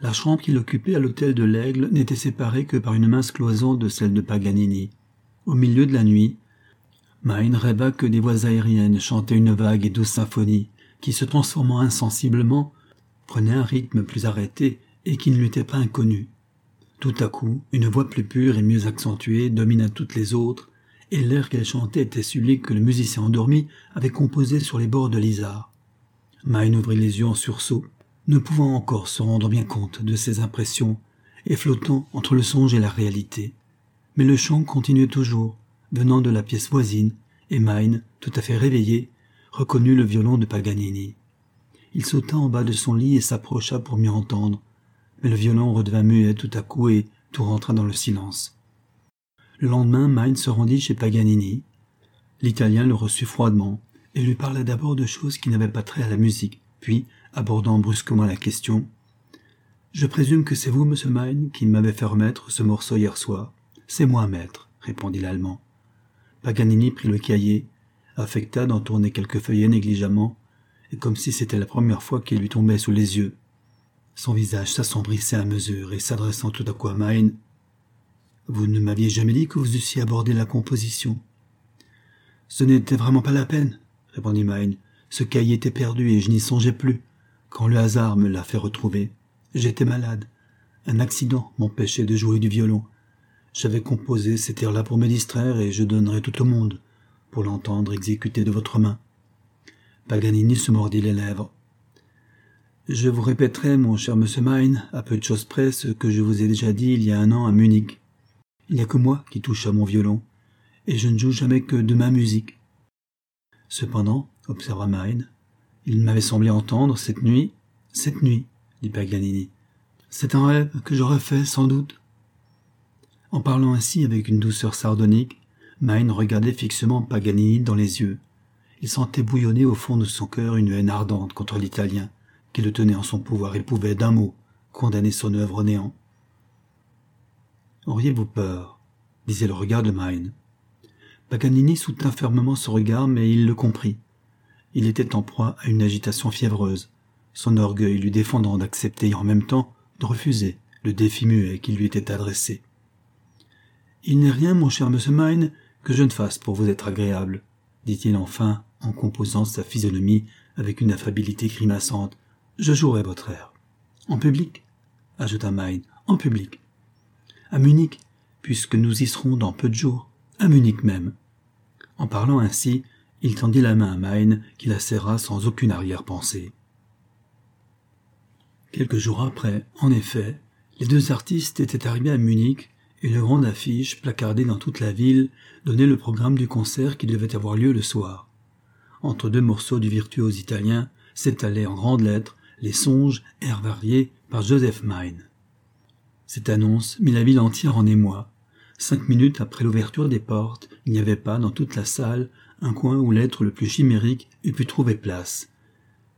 La chambre qu'il occupait à l'hôtel de l'Aigle n'était séparée que par une mince cloison de celle de Paganini. Au milieu de la nuit, Mine rêva que des voix aériennes chantaient une vague et douce symphonie, qui, se transformant insensiblement, prenait un rythme plus arrêté et qui ne lui était pas inconnu. Tout à coup, une voix plus pure et mieux accentuée domina toutes les autres, et l'air qu'elle chantait était celui que le musicien endormi avait composé sur les bords de l'Isard. Mine ouvrit les yeux en sursaut, ne pouvant encore se rendre bien compte de ses impressions, et flottant entre le songe et la réalité. Mais le chant continuait toujours, venant de la pièce voisine, et Mine, tout à fait réveillé, reconnut le violon de Paganini. Il sauta en bas de son lit et s'approcha pour mieux entendre, mais le violon redevint muet tout à coup et tout rentra dans le silence. Le lendemain, Mine se rendit chez Paganini. L'Italien le reçut froidement et lui parla d'abord de choses qui n'avaient pas trait à la musique, puis, abordant brusquement la question, Je présume que c'est vous, monsieur Mine, qui m'avez fait remettre ce morceau hier soir. C'est moi, maître, répondit l'Allemand. Paganini prit le cahier, affecta d'en tourner quelques feuillets négligemment, et comme si c'était la première fois qu'il lui tombait sous les yeux. Son visage s'assombrissait à mesure, et s'adressant tout à coup à Mine, vous ne m'aviez jamais dit que vous eussiez abordé la composition. Ce n'était vraiment pas la peine, répondit Mine. Ce cahier était perdu et je n'y songeais plus, quand le hasard me l'a fait retrouver. J'étais malade. Un accident m'empêchait de jouer du violon. J'avais composé cet air-là pour me distraire et je donnerais tout au monde pour l'entendre exécuter de votre main. Paganini se mordit les lèvres. Je vous répéterai, mon cher monsieur Mine, à peu de choses près, ce que je vous ai déjà dit il y a un an à Munich. Il n'y a que moi qui touche à mon violon, et je ne joue jamais que de ma musique. Cependant, observa Mine, il m'avait semblé entendre cette nuit, cette nuit, dit Paganini. C'est un rêve que j'aurais fait sans doute. En parlant ainsi avec une douceur sardonique, Mine regardait fixement Paganini dans les yeux. Il sentait bouillonner au fond de son cœur une haine ardente contre l'Italien, qui le tenait en son pouvoir et pouvait, d'un mot, condamner son œuvre au néant. Auriez-vous peur? disait le regard de Mine. Paganini soutint fermement ce regard, mais il le comprit. Il était en proie à une agitation fiévreuse, son orgueil lui défendant d'accepter et en même temps de refuser le défi muet qui lui était adressé. Il n'est rien, mon cher monsieur Mine, que je ne fasse pour vous être agréable, dit-il enfin en composant sa physionomie avec une affabilité grimaçante. Je jouerai votre air. En public? ajouta Mine. En public à Munich, puisque nous y serons dans peu de jours, à Munich même. En parlant ainsi, il tendit la main à Mine, qui la serra sans aucune arrière-pensée. Quelques jours après, en effet, les deux artistes étaient arrivés à Munich et une grande affiche placardée dans toute la ville donnait le programme du concert qui devait avoir lieu le soir. Entre deux morceaux du virtuose italien s'étalaient en grandes lettres les songes, airs variés par Joseph Mine. Cette annonce mit la ville entière en émoi. Cinq minutes après l'ouverture des portes, il n'y avait pas, dans toute la salle, un coin où l'être le plus chimérique eût pu trouver place.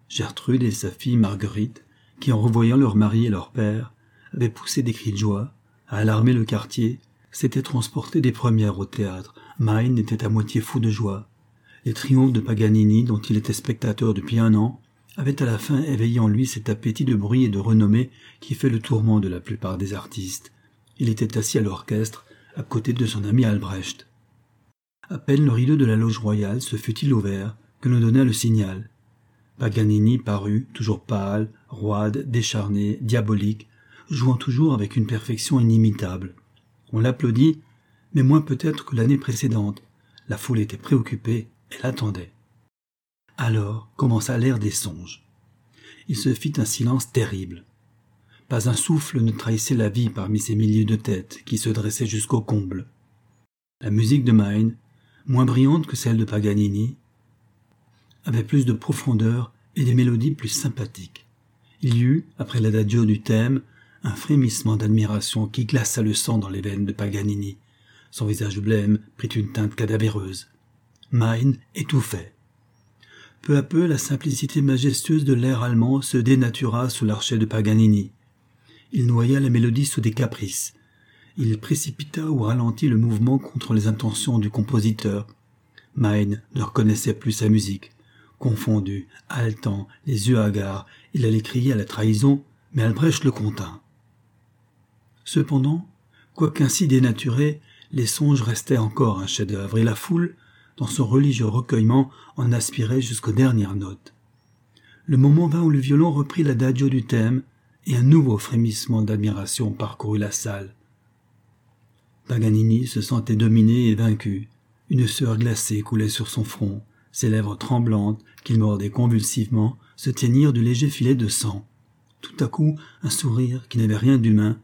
Gertrude et sa fille Marguerite, qui en revoyant leur mari et leur père, avaient poussé des cris de joie, à alarmer le quartier, s'étaient transportées des premières au théâtre. Maine était à moitié fou de joie. Les triomphes de Paganini, dont il était spectateur depuis un an, avaient à la fin éveillé en lui cet appétit de bruit et de renommée qui fait le tourment de la plupart des artistes. Il était assis à l'orchestre, à côté de son ami Albrecht. À peine le rideau de la loge royale se fut-il ouvert que l'on donna le signal. Paganini parut, toujours pâle, roide, décharné, diabolique, jouant toujours avec une perfection inimitable. On l'applaudit, mais moins peut-être que l'année précédente. La foule était préoccupée, elle attendait. Alors commença l'ère des songes. Il se fit un silence terrible. Pas un souffle ne trahissait la vie parmi ces milliers de têtes qui se dressaient jusqu'au comble. La musique de Maine, moins brillante que celle de Paganini, avait plus de profondeur et des mélodies plus sympathiques. Il y eut, après l'adagio du thème, un frémissement d'admiration qui glaça le sang dans les veines de Paganini. Son visage blême prit une teinte cadavéreuse. Mine étouffait. Peu à peu, la simplicité majestueuse de l'air allemand se dénatura sous l'archet de Paganini. Il noya la mélodie sous des caprices. Il précipita ou ralentit le mouvement contre les intentions du compositeur. Mine ne reconnaissait plus sa musique. Confondu, haletant, les yeux hagards, il allait crier à la trahison, mais Albrecht le contint. Cependant, quoiqu'ainsi dénaturé, les songes restaient encore un chef-d'œuvre, et la foule, dans son religieux recueillement, en aspirait jusqu'aux dernières notes. Le moment vint où le violon reprit l'adagio du thème, et un nouveau frémissement d'admiration parcourut la salle. Paganini se sentait dominé et vaincu. Une sueur glacée coulait sur son front. Ses lèvres tremblantes, qu'il mordait convulsivement, se teignirent de légers filets de sang. Tout à coup, un sourire, qui n'avait rien d'humain,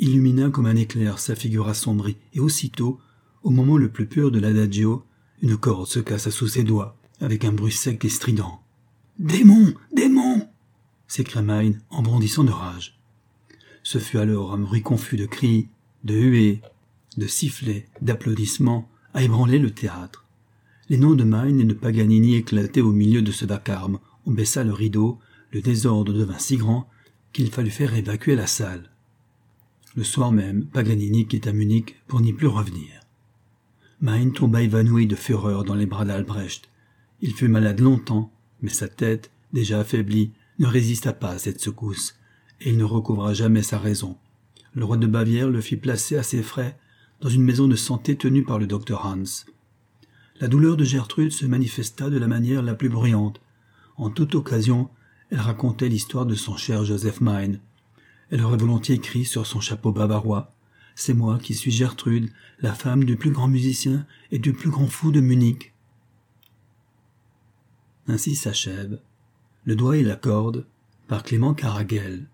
illumina comme un éclair sa figure assombrie, et aussitôt, au moment le plus pur de l'adagio, une corde se cassa sous ses doigts, avec un bruit sec et strident. Démon Démon s'écria en bondissant de rage. Ce fut alors un bruit confus de cris, de huées, de sifflets, d'applaudissements, à ébranler le théâtre. Les noms de Mine et de Paganini éclataient au milieu de ce vacarme. On baissa le rideau, le désordre devint si grand qu'il fallut faire évacuer la salle. Le soir même, Paganini quitta Munich pour n'y plus revenir. Mine tomba évanoui de fureur dans les bras d'Albrecht. Il fut malade longtemps, mais sa tête, déjà affaiblie, ne résista pas à cette secousse, et il ne recouvra jamais sa raison. Le roi de Bavière le fit placer à ses frais dans une maison de santé tenue par le docteur Hans. La douleur de Gertrude se manifesta de la manière la plus bruyante. En toute occasion, elle racontait l'histoire de son cher Joseph Mine. Elle aurait volontiers écrit sur son chapeau bavarois. C'est moi qui suis Gertrude, la femme du plus grand musicien et du plus grand fou de Munich. Ainsi s'achève Le doigt et la corde par Clément Caragel.